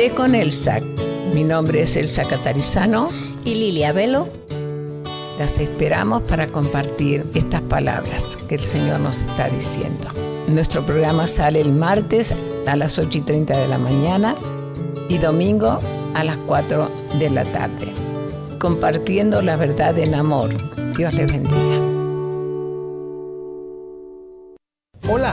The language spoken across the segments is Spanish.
Té con Elsa. Mi nombre es Elsa Catarizano. Y Lilia Velo. Las esperamos para compartir estas palabras que el Señor nos está diciendo. Nuestro programa sale el martes a las 8 y 30 de la mañana y domingo a las 4 de la tarde, compartiendo la verdad en amor. Dios les bendiga.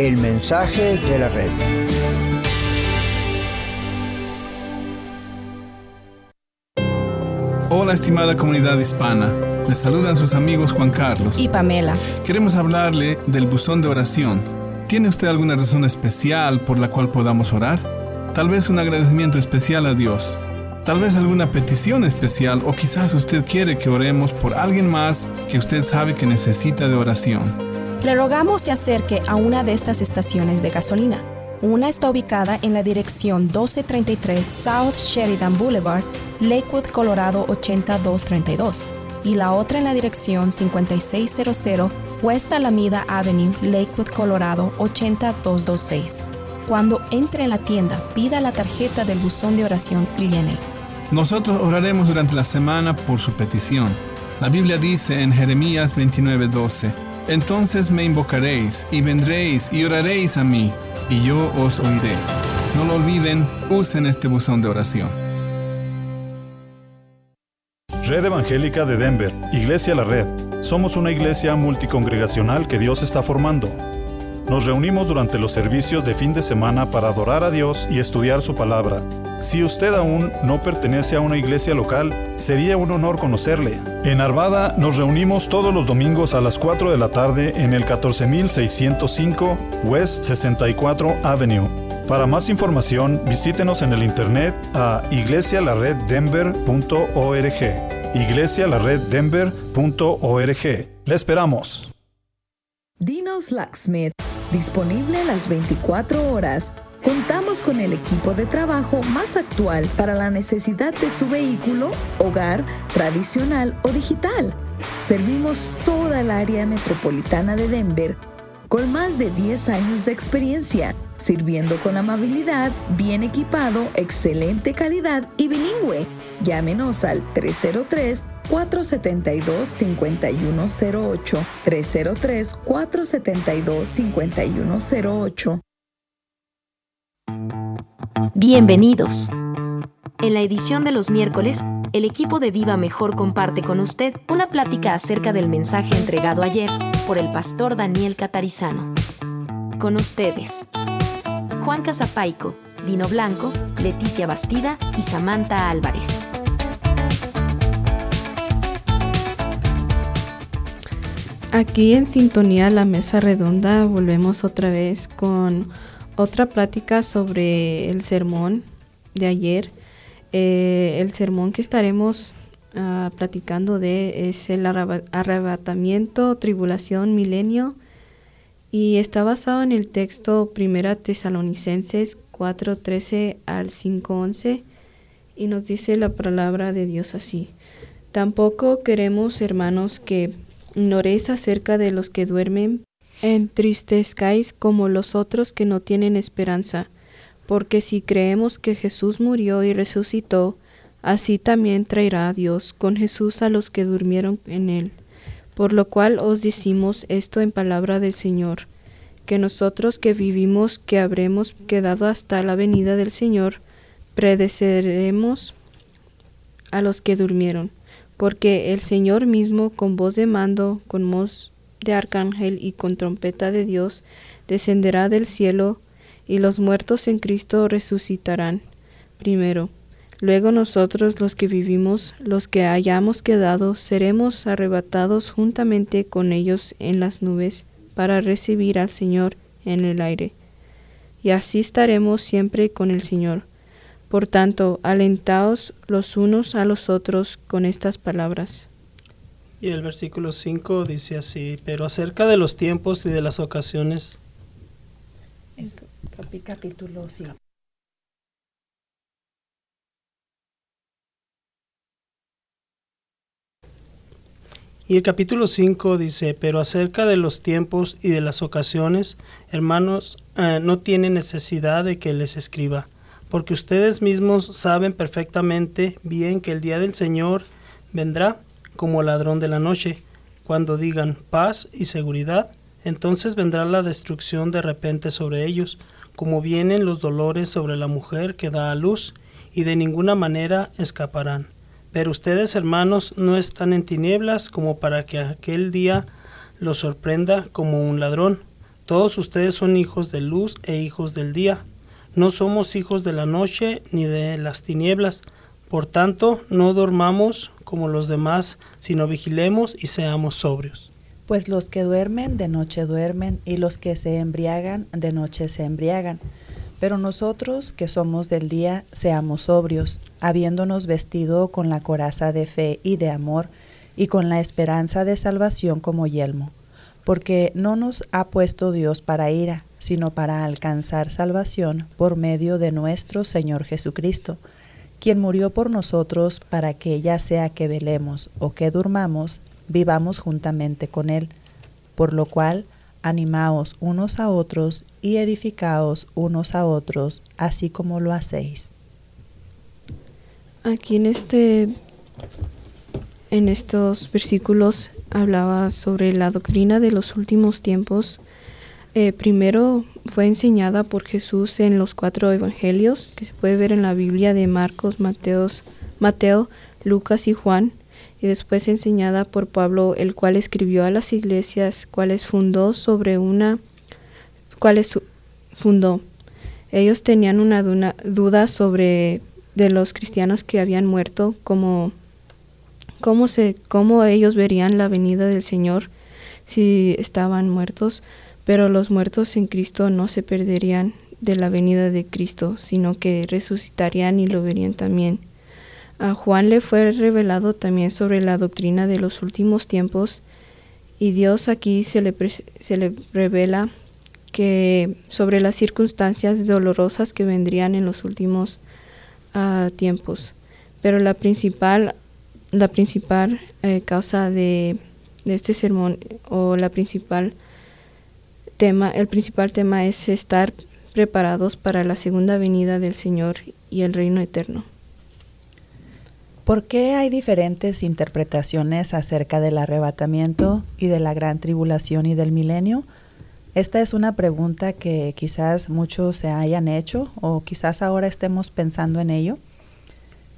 El mensaje de la red. Hola estimada comunidad hispana, les saludan sus amigos Juan Carlos y Pamela. Queremos hablarle del buzón de oración. ¿Tiene usted alguna razón especial por la cual podamos orar? Tal vez un agradecimiento especial a Dios. Tal vez alguna petición especial o quizás usted quiere que oremos por alguien más que usted sabe que necesita de oración. Le rogamos se acerque a una de estas estaciones de gasolina. Una está ubicada en la dirección 1233 South Sheridan Boulevard Lakewood, Colorado 8232 y la otra en la dirección 5600 West Alameda Avenue, Lakewood, Colorado 80226. Cuando entre en la tienda, pida la tarjeta del buzón de oración y llene. Nosotros oraremos durante la semana por su petición. La Biblia dice en Jeremías 29:12, Entonces me invocaréis y vendréis y oraréis a mí, y yo os oiré. No lo olviden, usen este buzón de oración. Red Evangélica de Denver, Iglesia La Red. Somos una iglesia multicongregacional que Dios está formando. Nos reunimos durante los servicios de fin de semana para adorar a Dios y estudiar su palabra. Si usted aún no pertenece a una iglesia local, sería un honor conocerle. En Arvada nos reunimos todos los domingos a las 4 de la tarde en el 14605 West 64 Avenue. Para más información, visítenos en el internet a iglesialareddenver.org iglesialareddenver.org. Le esperamos. Dinos Locksmith, disponible las 24 horas. Contamos con el equipo de trabajo más actual para la necesidad de su vehículo, hogar, tradicional o digital. Servimos toda el área metropolitana de Denver con más de 10 años de experiencia sirviendo con amabilidad, bien equipado, excelente calidad y bilingüe. Llámenos al 303-472-5108. 303-472-5108. Bienvenidos. En la edición de los miércoles, el equipo de Viva Mejor comparte con usted una plática acerca del mensaje entregado ayer por el pastor Daniel Catarizano. Con ustedes, Juan Casapaico, Dino Blanco, Leticia Bastida y Samantha Álvarez. Aquí en Sintonía La Mesa Redonda volvemos otra vez con otra plática sobre el sermón de ayer. Eh, el sermón que estaremos uh, platicando de es el arrebatamiento, tribulación, milenio y está basado en el texto Primera Tesalonicenses 4:13 al 5:11 y nos dice la palabra de Dios así. Tampoco queremos, hermanos, que ignoréis acerca de los que duermen, entristezcáis como los otros que no tienen esperanza, porque si creemos que Jesús murió y resucitó, así también traerá a Dios con Jesús a los que durmieron en él. Por lo cual os decimos esto en palabra del Señor, que nosotros que vivimos, que habremos quedado hasta la venida del Señor, predeceremos a los que durmieron, porque el Señor mismo con voz de mando, con voz de arcángel y con trompeta de Dios, descenderá del cielo, y los muertos en Cristo resucitarán primero. Luego nosotros los que vivimos, los que hayamos quedado, seremos arrebatados juntamente con ellos en las nubes para recibir al Señor en el aire. Y así estaremos siempre con el Señor. Por tanto, alentaos los unos a los otros con estas palabras. Y el versículo 5 dice así, pero acerca de los tiempos y de las ocasiones. capítulo 5. Y el capítulo 5 dice, pero acerca de los tiempos y de las ocasiones, hermanos, eh, no tienen necesidad de que les escriba, porque ustedes mismos saben perfectamente bien que el día del Señor vendrá como ladrón de la noche. Cuando digan paz y seguridad, entonces vendrá la destrucción de repente sobre ellos, como vienen los dolores sobre la mujer que da a luz, y de ninguna manera escaparán. Pero ustedes, hermanos, no están en tinieblas como para que aquel día los sorprenda como un ladrón. Todos ustedes son hijos de luz e hijos del día. No somos hijos de la noche ni de las tinieblas. Por tanto, no dormamos como los demás, sino vigilemos y seamos sobrios. Pues los que duermen de noche duermen, y los que se embriagan de noche se embriagan. Pero nosotros que somos del día, seamos sobrios, habiéndonos vestido con la coraza de fe y de amor, y con la esperanza de salvación como yelmo. Porque no nos ha puesto Dios para ira, sino para alcanzar salvación por medio de nuestro Señor Jesucristo, quien murió por nosotros para que ya sea que velemos o que durmamos, vivamos juntamente con Él. Por lo cual, animaos unos a otros y edificaos unos a otros, así como lo hacéis. Aquí en este en estos versículos hablaba sobre la doctrina de los últimos tiempos. Eh, primero fue enseñada por Jesús en los cuatro evangelios que se puede ver en la Biblia de Marcos, Mateos, Mateo, Lucas y Juan y después enseñada por Pablo, el cual escribió a las iglesias, cuales fundó sobre una, cuales fundó. Ellos tenían una duda sobre de los cristianos que habían muerto, como cómo se, cómo ellos verían la venida del Señor si estaban muertos, pero los muertos en Cristo no se perderían de la venida de Cristo, sino que resucitarían y lo verían también. A Juan le fue revelado también sobre la doctrina de los últimos tiempos y Dios aquí se le, se le revela que sobre las circunstancias dolorosas que vendrían en los últimos uh, tiempos. Pero la principal, la principal eh, causa de, de, este sermón o la principal tema, el principal tema es estar preparados para la segunda venida del Señor y el reino eterno. ¿Por qué hay diferentes interpretaciones acerca del arrebatamiento y de la gran tribulación y del milenio? Esta es una pregunta que quizás muchos se hayan hecho o quizás ahora estemos pensando en ello.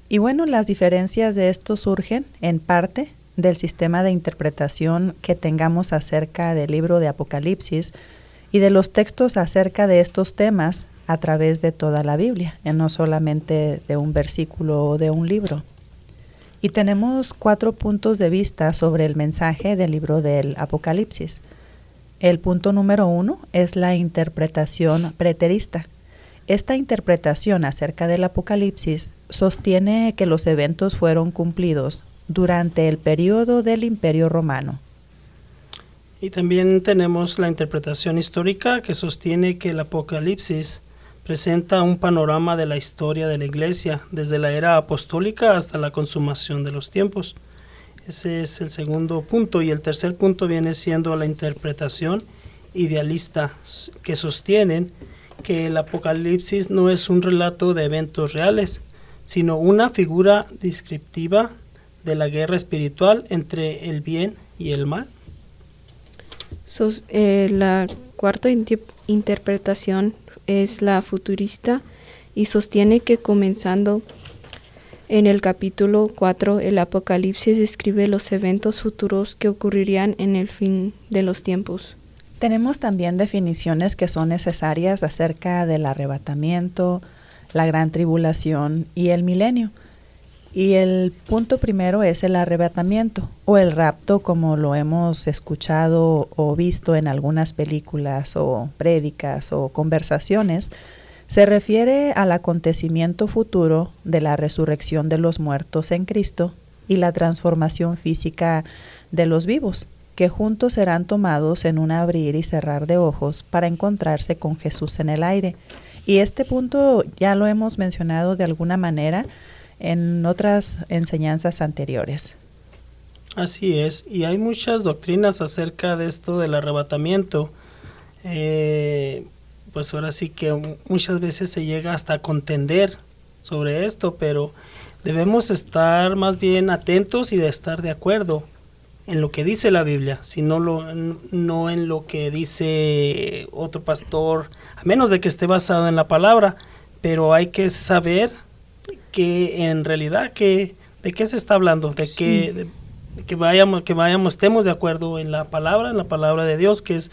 Y bueno, las diferencias de esto surgen en parte del sistema de interpretación que tengamos acerca del libro de Apocalipsis y de los textos acerca de estos temas a través de toda la Biblia, y no solamente de un versículo o de un libro. Y tenemos cuatro puntos de vista sobre el mensaje del libro del Apocalipsis. El punto número uno es la interpretación preterista. Esta interpretación acerca del Apocalipsis sostiene que los eventos fueron cumplidos durante el periodo del Imperio Romano. Y también tenemos la interpretación histórica que sostiene que el Apocalipsis presenta un panorama de la historia de la Iglesia, desde la era apostólica hasta la consumación de los tiempos. Ese es el segundo punto. Y el tercer punto viene siendo la interpretación idealista, que sostienen que el Apocalipsis no es un relato de eventos reales, sino una figura descriptiva de la guerra espiritual entre el bien y el mal. Eh, la cuarta interpretación es la futurista y sostiene que comenzando En el capítulo 4, el Apocalipsis describe los eventos futuros que ocurrirían en el fin de los tiempos. Tenemos también definiciones que son necesarias acerca del arrebatamiento, la gran tribulación y el milenio. Y el punto primero es el arrebatamiento o el rapto como lo hemos escuchado o visto en algunas películas o prédicas o conversaciones. Se refiere al acontecimiento futuro de la resurrección de los muertos en Cristo y la transformación física de los vivos, que juntos serán tomados en un abrir y cerrar de ojos para encontrarse con Jesús en el aire. Y este punto ya lo hemos mencionado de alguna manera en otras enseñanzas anteriores. Así es, y hay muchas doctrinas acerca de esto del arrebatamiento. Eh, pues ahora sí que muchas veces se llega hasta a contender sobre esto, pero debemos estar más bien atentos y de estar de acuerdo en lo que dice la Biblia, sino lo, no en lo que dice otro pastor, a menos de que esté basado en la palabra, pero hay que saber que en realidad que de qué se está hablando, de que que vayamos que vayamos estemos de acuerdo en la palabra, en la palabra de Dios, que es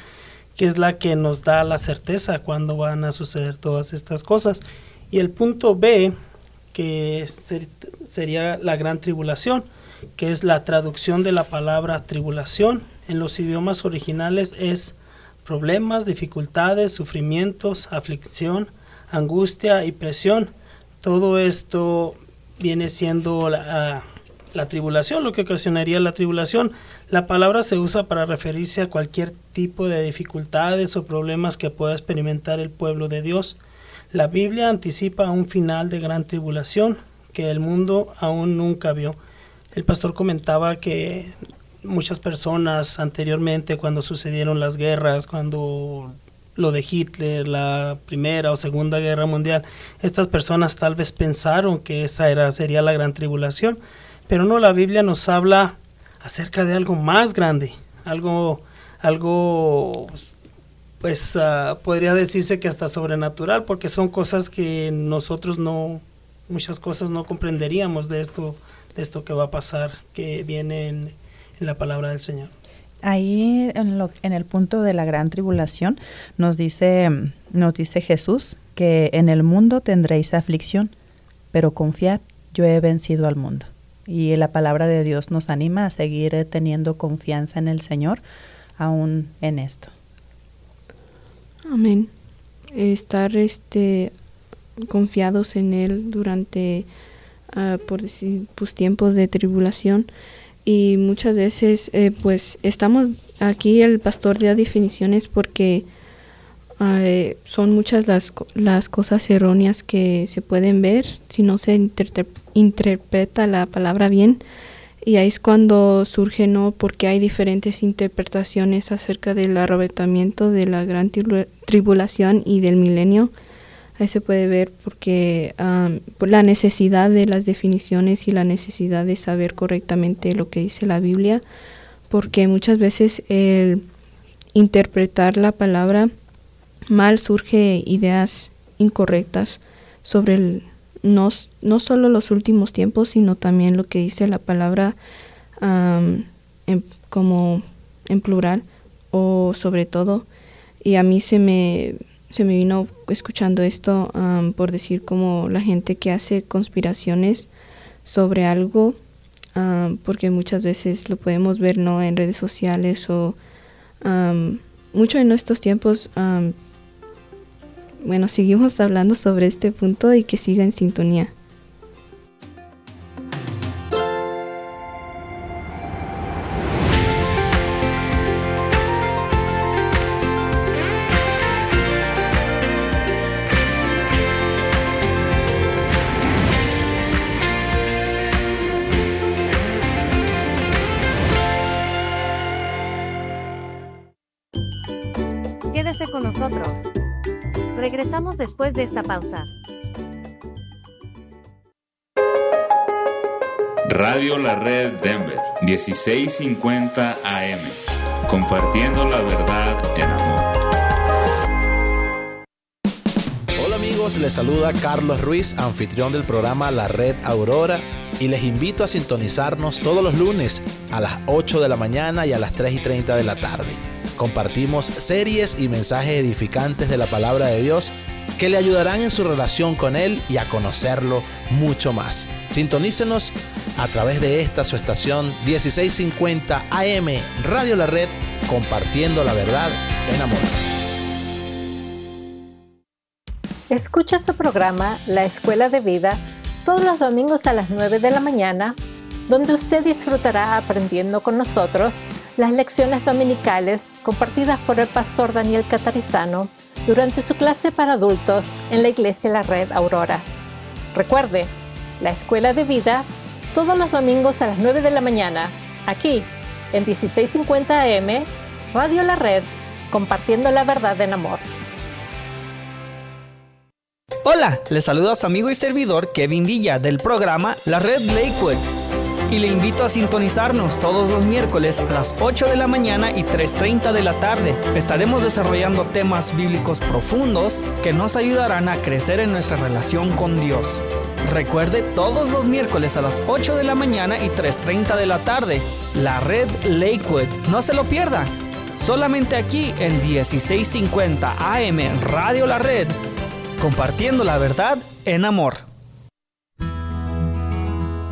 que es la que nos da la certeza cuando van a suceder todas estas cosas. Y el punto B, que sería la gran tribulación, que es la traducción de la palabra tribulación en los idiomas originales es problemas, dificultades, sufrimientos, aflicción, angustia y presión. Todo esto viene siendo la, la tribulación, lo que ocasionaría la tribulación. La palabra se usa para referirse a cualquier tipo de dificultades o problemas que pueda experimentar el pueblo de Dios. La Biblia anticipa un final de gran tribulación que el mundo aún nunca vio. El pastor comentaba que muchas personas anteriormente, cuando sucedieron las guerras, cuando lo de Hitler, la primera o segunda guerra mundial, estas personas tal vez pensaron que esa era, sería la gran tribulación pero no, la Biblia nos habla acerca de algo más grande, algo, algo pues ah, podría decirse que hasta sobrenatural, porque son cosas que nosotros no, muchas cosas no comprenderíamos de esto, de esto que va a pasar, que viene en, la palabra del Señor. Ahí en, lo, en el punto de la gran tribulación nos dice, nos dice Jesús que en el mundo tendréis aflicción, pero confiad, yo he vencido al mundo y la palabra de Dios nos anima a seguir teniendo confianza en el Señor aún en esto. Amén. Estar este confiados en él durante uh, por pues, tiempos de tribulación y muchas veces eh, pues estamos aquí el pastor da definiciones porque uh, son muchas las, las cosas erróneas que se pueden ver si no se interpreta la palabra bien y ahí es cuando surge, ¿no? Porque hay diferentes interpretaciones acerca del arrebatamiento, de la gran tribulación y del milenio. Ahí se puede ver porque por la necesidad de las definiciones y la necesidad de saber correctamente lo que dice la Biblia, porque muchas veces el interpretar la palabra mal surge ideas incorrectas sobre el, no, no solo los últimos tiempos, sino también lo que dice la palabra como en plural o sobre todo. Y a mí se me, se me vino escuchando esto por decir como la gente que hace conspiraciones sobre algo, porque muchas veces lo podemos ver no en redes sociales o mucho en estos tiempos bueno, seguimos hablando sobre este punto y que siga en sintonía. Después de esta pausa. Radio La Red Denver, 1650 AM. Compartiendo la verdad en amor amigos, les saluda Carlos Ruiz, anfitrión del programa La Red Aurora, y les invito a sintonizarnos todos los lunes a las 8 de la mañana y a las 3 y 30 de la tarde. Compartimos series y mensajes edificantes de la palabra de Dios que le ayudarán en su relación con Él y a conocerlo mucho más. Sintonícenos a través de esta su estación 1650 AM Radio La Red, compartiendo la verdad en amor. Escucha su programa La Escuela de Vida todos los domingos a las 9 de la mañana, donde usted disfrutará aprendiendo con nosotros las lecciones dominicales compartidas por el pastor Daniel Catarizano durante su clase para adultos en la Iglesia La Red Aurora. Recuerde, la Escuela de Vida todos los domingos a las 9 de la mañana, aquí en 1650 AM, Radio La Red, compartiendo la verdad en amor. Hola, les saluda a su amigo y servidor Kevin Villa del programa La Red Lakewood y le invito a sintonizarnos todos los miércoles a las 8 de la mañana y 3.30 de la tarde. Estaremos desarrollando temas bíblicos profundos que nos ayudarán a crecer en nuestra relación con Dios. Recuerde todos los miércoles a las 8 de la mañana y 3.30 de la tarde, la red Lakewood. No se lo pierda. Solamente aquí en 1650 AM Radio La Red compartiendo la verdad en amor.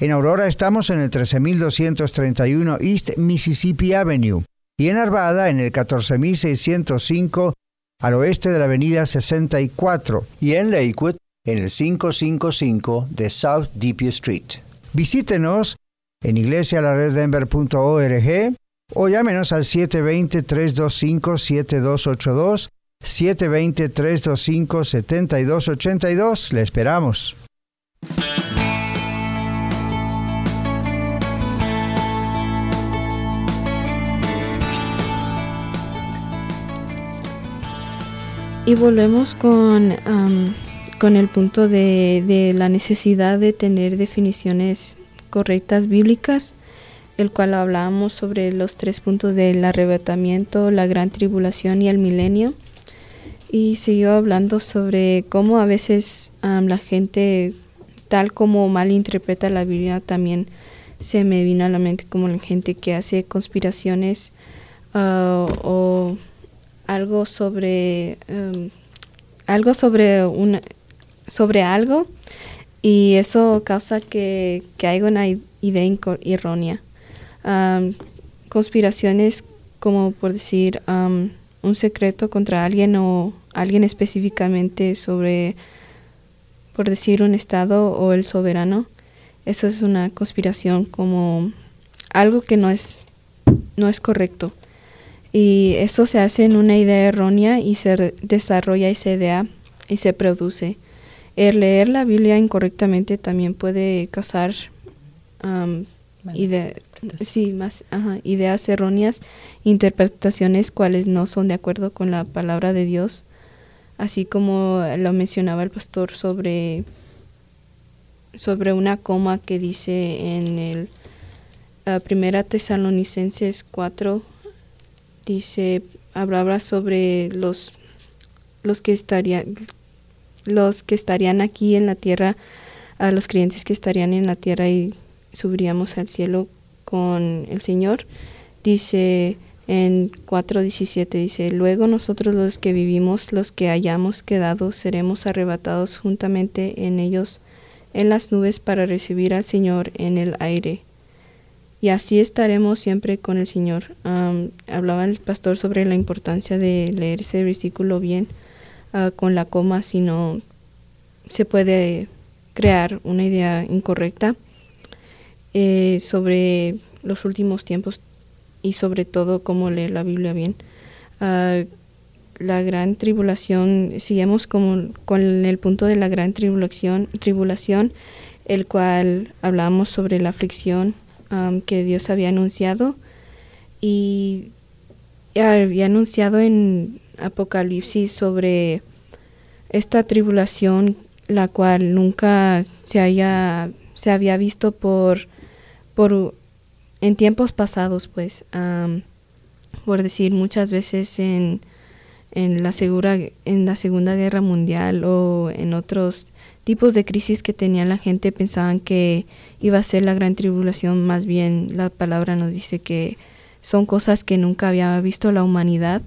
En Aurora estamos en el 13231 East Mississippi Avenue y en Arvada en el 14605 al oeste de la avenida 64 y en Lakewood en el 555 de South Deepview Street. Visítenos en iglesialareddenver.org o llámenos al 720-325-7282, 720-325-7282. Le esperamos. Y volvemos con, con el punto de, de, la necesidad de tener definiciones correctas bíblicas, el cual hablábamos sobre los tres puntos del arrebatamiento, la gran tribulación y el milenio. Y siguió hablando sobre cómo a veces la gente, tal como malinterpreta la Biblia, también se me vino a la mente como la gente que hace conspiraciones uh, o algo sobre um, algo sobre una sobre algo y eso causa que, que haya una idea errónea. Um, conspiraciones como por decir un secreto contra alguien o alguien específicamente sobre, por decir, un estado o el soberano. Eso es una conspiración como algo que no es, no es correcto. Y eso se hace en una idea errónea y se desarrolla esa idea y se produce. El leer la Biblia incorrectamente también puede causar um, sí, más, ideas erróneas, interpretaciones cuales no son de acuerdo con la palabra de Dios, así como lo mencionaba el pastor sobre, sobre una coma que dice en el uh, Primera Tesalonicenses 4, dice, hablaba sobre los, los que estarían los que estarían aquí en la tierra, a los creyentes que estarían en la tierra y subiríamos al cielo con el Señor. Dice en 4.17, dice, luego nosotros los que vivimos, los que hayamos quedado, seremos arrebatados juntamente en ellos en las nubes para recibir al Señor en el aire. Y así estaremos siempre con el Señor. hablaba el pastor sobre la importancia de leer ese versículo bien ah, con la coma, si no se puede crear una idea incorrecta eh, sobre los últimos tiempos y sobre todo cómo leer la Biblia bien. Ah, la gran tribulación, sigamos con, con el punto de la gran tribulación, tribulación, el cual hablamos sobre la aflicción que Dios había anunciado y había anunciado en Apocalipsis sobre esta tribulación, la cual nunca se, haya, se había visto por, por en tiempos pasados, pues, por decir muchas veces en en la, segura, en la Segunda Guerra Mundial o en otros tipos de crisis que tenía la gente pensaban que iba a ser la gran tribulación, más bien la palabra nos dice que son cosas que nunca había visto la humanidad,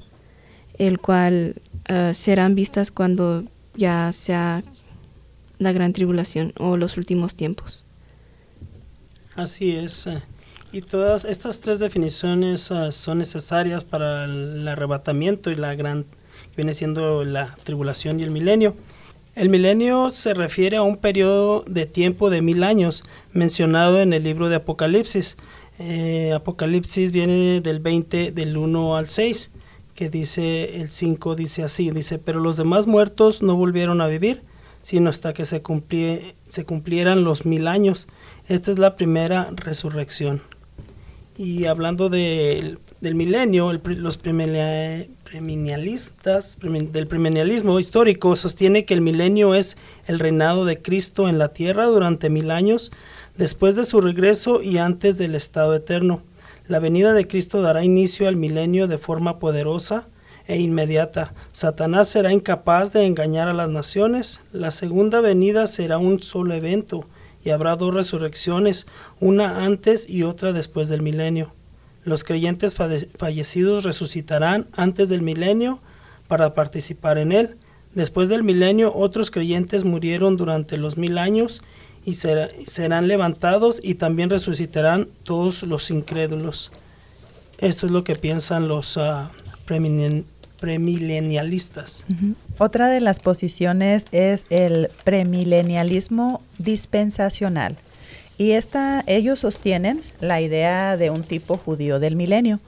el cual ah, serán vistas cuando ya sea la gran tribulación o los últimos tiempos. Así es. Eh, y todas estas tres definiciones ah, son necesarias para el arrebatamiento y la gran, viene siendo la tribulación y el milenio. El milenio se refiere a un periodo de tiempo de mil años mencionado en el libro de Apocalipsis. Eh, Apocalipsis viene del 20, del 1 al 6, que dice, el 5 dice así, dice, pero los demás muertos no volvieron a vivir, sino hasta que se, se cumplieran los mil años. Esta es la primera resurrección. Y hablando del milenio, los del preminialismo histórico sostiene que el milenio es el reinado de Cristo en la tierra durante mil años, después de su regreso y antes del estado eterno. La venida de Cristo dará inicio al milenio de forma poderosa e inmediata. Satanás será incapaz de engañar a las naciones. La segunda venida será un solo evento y habrá dos resurrecciones, una antes y otra después del milenio. Los creyentes fallecidos resucitarán antes del milenio para participar en él. Después del milenio, otros creyentes murieron durante los mil años y serán levantados y también resucitarán todos los incrédulos. Esto es lo que piensan los uh, premilenialistas. Otra de las posiciones es el premilenialismo dispensacional. Y esta, ellos sostienen la idea de un tipo judío del milenio,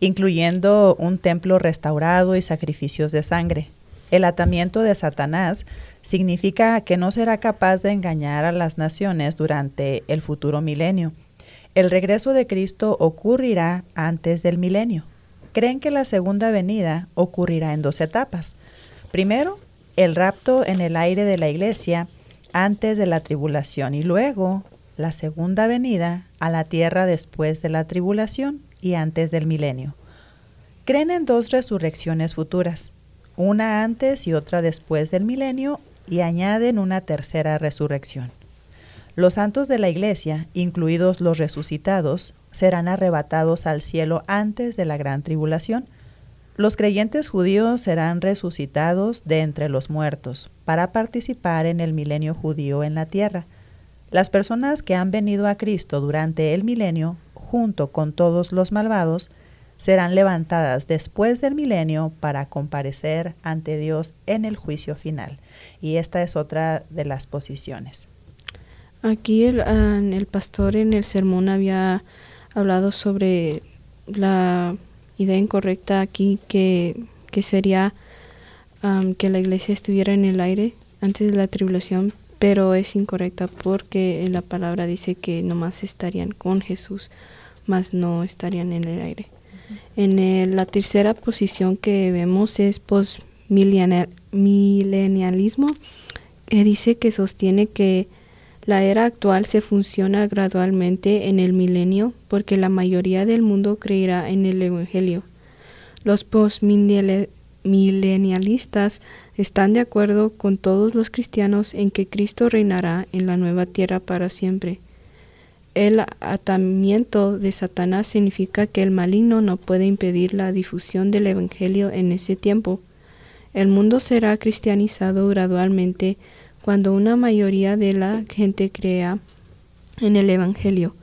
incluyendo un templo restaurado y sacrificios de sangre. El atamiento de Satanás significa que no será capaz de engañar a las naciones durante el futuro milenio. El regreso de Cristo ocurrirá antes del milenio creen que la segunda venida ocurrirá en dos etapas. Primero, el rapto en el aire de la iglesia antes de la tribulación y luego la segunda venida a la tierra después de la tribulación y antes del milenio. Creen en dos resurrecciones futuras, una antes y otra después del milenio y añaden una tercera resurrección. Los santos de la iglesia, incluidos los resucitados, serán arrebatados al cielo antes de la gran tribulación. Los creyentes judíos serán resucitados de entre los muertos para participar en el milenio judío en la tierra. Las personas que han venido a Cristo durante el milenio, junto con todos los malvados, serán levantadas después del milenio para comparecer ante Dios en el juicio final. Y esta es otra de las posiciones. Aquí el, el pastor en el sermón había hablado sobre la idea incorrecta aquí que, sería que la iglesia estuviera en el aire antes de la tribulación, pero es incorrecta porque la palabra dice que nomás estarían con Jesús, más no estarían en el aire. En la tercera posición que vemos es postmilenialismo, que dice que sostiene que la era actual se funciona gradualmente en el milenio porque la mayoría del mundo creerá en el Evangelio. Los postmilenialistas están de acuerdo con todos los cristianos en que Cristo reinará en la nueva tierra para siempre. El atamiento de Satanás significa que el maligno no puede impedir la difusión del Evangelio en ese tiempo. El mundo será cristianizado gradualmente cuando una mayoría de la gente crea en el Evangelio.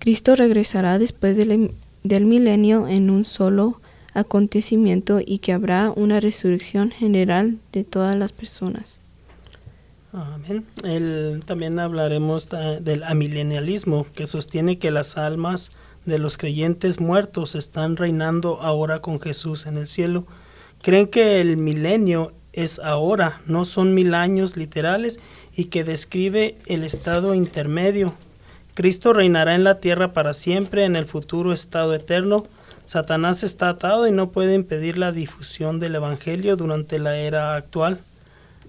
Cristo regresará después del, del milenio en un solo acontecimiento y que habrá una resurrección general de todas las personas. Amén. El, también hablaremos da- del amilenialismo, que sostiene que las almas de los creyentes muertos están reinando ahora con Jesús en el cielo. Creen que el milenio es ahora, no son mil años literales, y que describe el estado intermedio. Cristo reinará en la tierra para siempre, en el futuro estado eterno. Satanás está atado y no puede impedir la difusión del Evangelio durante la era actual.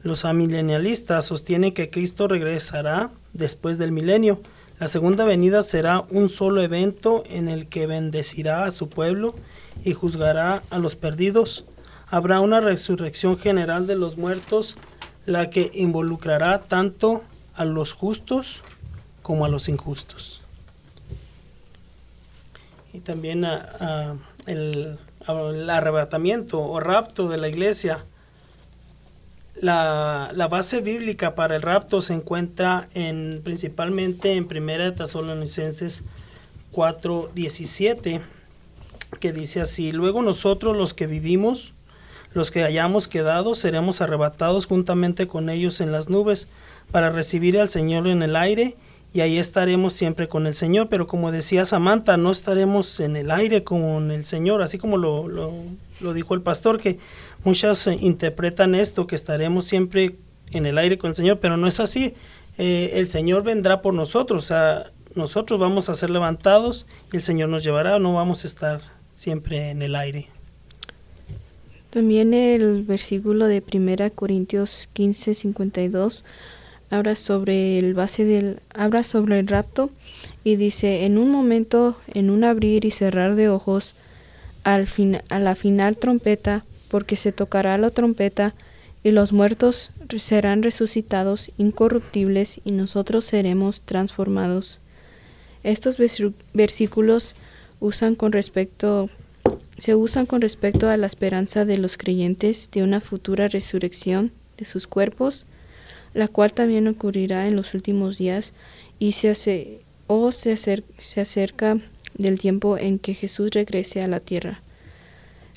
Los amilenialistas sostienen que Cristo regresará después del milenio. La segunda venida será un solo evento en el que bendecirá a su pueblo y juzgará a los perdidos. Habrá una resurrección general de los muertos, la que involucrará tanto a los justos como a los injustos. Y también a- el arrebatamiento o rapto de la iglesia. La, la base bíblica para el rapto se encuentra en, principalmente en 1 Tesalonicenses 4:17, que dice así, luego nosotros los que vivimos, los que hayamos quedado, seremos arrebatados juntamente con ellos en las nubes para recibir al Señor en el aire y ahí estaremos siempre con el Señor. Pero como decía Samantha, no estaremos en el aire con el Señor, así como lo, lo, lo dijo el pastor, que muchas eh, interpretan esto, que estaremos siempre en el aire con el Señor, pero no es así. Eh, el Señor vendrá por nosotros, o sea, nosotros vamos a ser levantados y el Señor nos llevará, no vamos a estar siempre en el aire. También el versículo de 1 Corintios 15, 52 habla sobre el base del sobre el rapto y dice en un momento, en un abrir y cerrar de ojos, al fin, a la final trompeta, porque se tocará la trompeta y los muertos serán resucitados incorruptibles y nosotros seremos transformados. Estos versículos usan con respecto se usan con respecto a la esperanza de los creyentes de una futura resurrección de sus cuerpos, la cual también ocurrirá en los últimos días y se hace, o se, acer- se acerca del tiempo en que Jesús regrese a la tierra.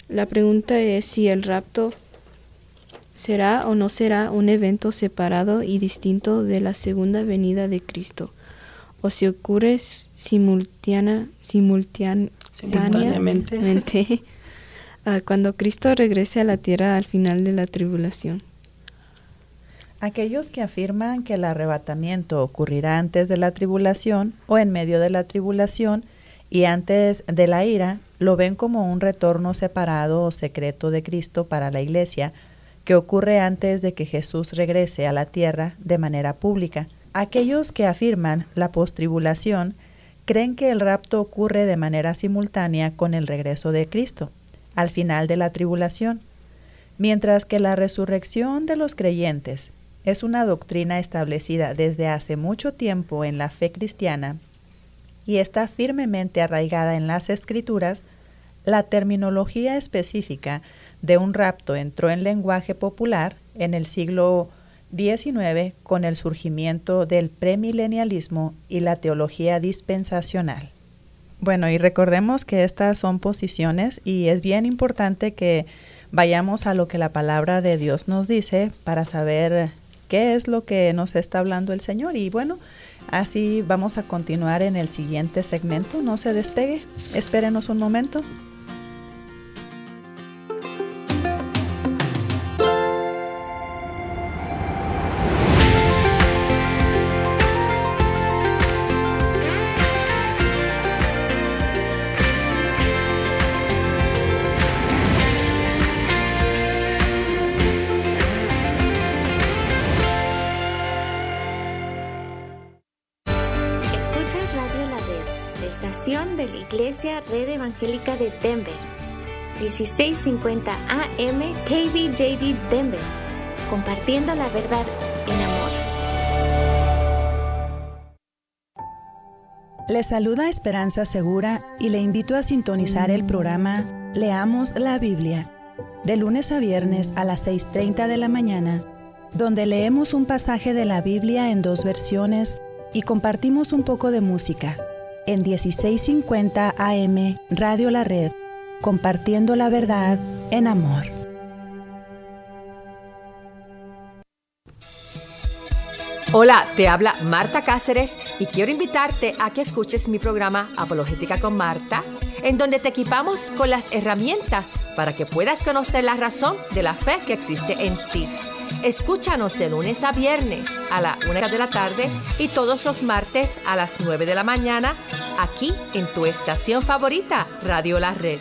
La pregunta es si el rapto será o no será un evento separado y distinto de la segunda venida de Cristo, o si ocurre simultánea, simultán- Simultáneamente. cuando Cristo regrese a la tierra al final de la tribulación. Aquellos que afirman que el arrebatamiento ocurrirá antes de la tribulación o en medio de la tribulación y antes de la ira, lo ven como un retorno separado o secreto de Cristo para la iglesia que ocurre antes de que Jesús regrese a la tierra de manera pública. Aquellos que afirman la postribulación creen que el rapto ocurre de manera simultánea con el regreso de Cristo, al final de la tribulación, mientras que la resurrección de los creyentes es una doctrina establecida desde hace mucho tiempo en la fe cristiana y está firmemente arraigada en las escrituras, la terminología específica de un rapto entró en lenguaje popular en el siglo XIX con el surgimiento del premilenialismo y la teología dispensacional. Bueno, y recordemos que estas son posiciones y es bien importante que vayamos a lo que la palabra de Dios nos dice para saber qué es lo que nos está hablando el Señor. Y bueno, así vamos a continuar en el siguiente segmento. No se despegue, espérenos un momento. Red Evangélica de Denver. 1650 AM KBJD Denver. Compartiendo la verdad en amor. Le saluda Esperanza Segura y le invito a sintonizar el programa Leamos la Biblia, de lunes a viernes a las 6.30 de la mañana, donde leemos un pasaje de la Biblia en dos versiones y compartimos un poco de música. En 1650 AM Radio La Red, compartiendo la verdad en amor. Hola, te habla Marta Cáceres y quiero invitarte a que escuches mi programa Apologética con Marta, en donde te equipamos con las herramientas para que puedas conocer la razón de la fe que existe en ti. Escúchanos de lunes a viernes a la una de la tarde y todos los martes a las 9 de la mañana aquí en tu estación favorita, Radio La Red.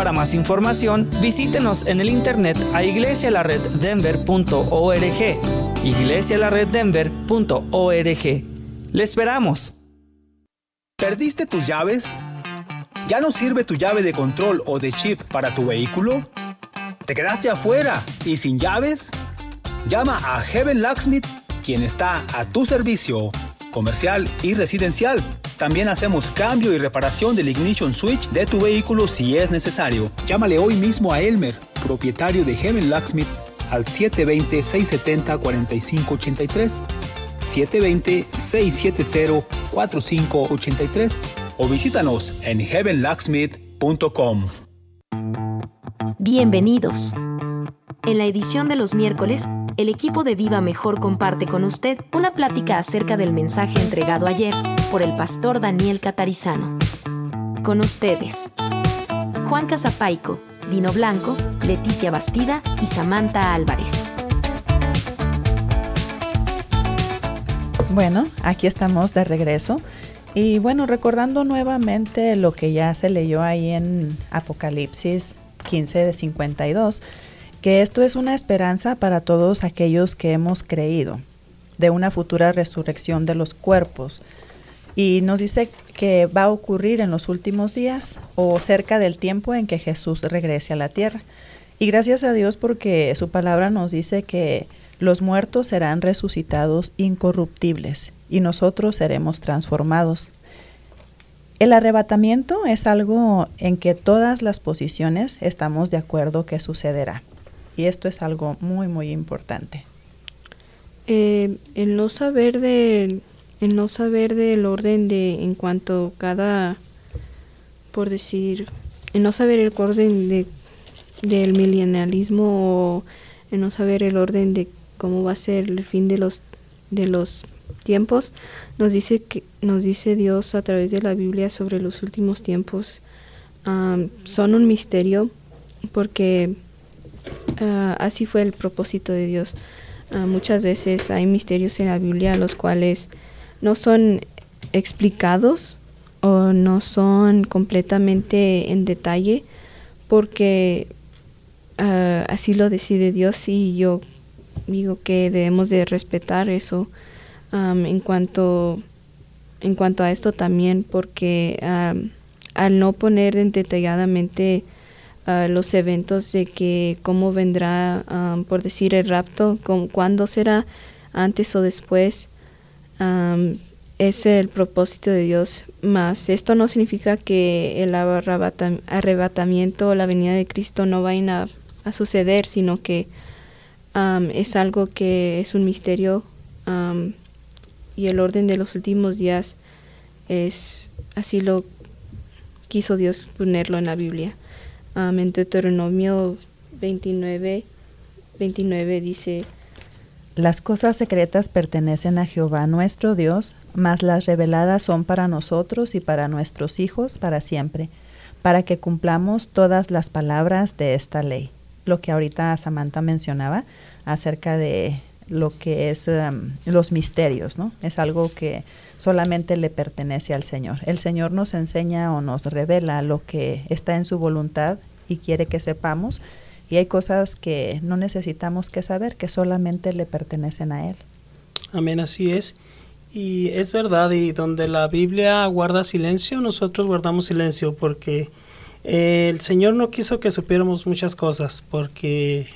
Para más información, visítenos en el internet a iglesialareddenver.org. iglesialareddenver.org. Le esperamos. ¿Perdiste tus llaves? ¿Ya no sirve tu llave de control o de chip para tu vehículo? ¿Te quedaste afuera y sin llaves? Llama a Heaven Locksmith, quien está a tu servicio, comercial y residencial. También hacemos cambio y reparación del ignition switch de tu vehículo si es necesario. Llámale hoy mismo a Elmer, propietario de Heaven Locksmith, al 720-670-4583, 720-670-4583 o visítanos en heavenlocksmith.com. Bienvenidos. En la edición de los miércoles, el equipo de Viva Mejor comparte con usted una plática acerca del mensaje entregado ayer por el pastor Daniel Catarizano. Con ustedes, Juan Casapaico, Dino Blanco, Leticia Bastida y Samantha Álvarez. Bueno, aquí estamos de regreso. Y bueno, recordando nuevamente lo que ya se leyó ahí en Apocalipsis 15 de 52, que esto es una esperanza para todos aquellos que hemos creído de una futura resurrección de los cuerpos. Y nos dice que va a ocurrir en los últimos días o cerca del tiempo en que Jesús regrese a la tierra. Y gracias a Dios porque su palabra nos dice que los muertos serán resucitados incorruptibles y nosotros seremos transformados. El arrebatamiento es algo en que todas las posiciones estamos de acuerdo que sucederá. Y esto es algo muy, muy importante. Eh, el no saber del el no saber del orden de en cuanto cada por decir el no saber el orden de del milenialismo o el no saber el orden de cómo va a ser el fin de los de los tiempos nos dice que nos dice Dios a través de la Biblia sobre los últimos tiempos um, son un misterio porque uh, así fue el propósito de Dios. Uh, muchas veces hay misterios en la Biblia los cuales no son explicados o no son completamente en detalle porque uh, así lo decide Dios y yo digo que debemos de respetar eso en cuanto en cuanto a esto también porque al no poner en detalladamente uh, los eventos de que cómo vendrá um, por decir el rapto cuándo será antes o después es el propósito de Dios más esto no significa que el arrebatamiento o la venida de Cristo no vayan a, a suceder sino que es algo que es un misterio y el orden de los últimos días es así lo quiso Dios ponerlo en la Biblia. En Deuteronomio 29, 29 dice, Las cosas secretas pertenecen a Jehová nuestro Dios, mas las reveladas son para nosotros y para nuestros hijos para siempre, para que cumplamos todas las palabras de esta ley. Lo que ahorita Samantha mencionaba acerca de lo que es um, los misterios, ¿no? Es algo que solamente le pertenece al Señor. El Señor nos enseña o nos revela lo que está en su voluntad y quiere que sepamos, y hay cosas que no necesitamos que saber, que solamente le pertenecen a Él. Amén, así es. Y es verdad, y donde la Biblia guarda silencio, nosotros guardamos silencio, porque eh, el Señor no quiso que supiéramos muchas cosas, porque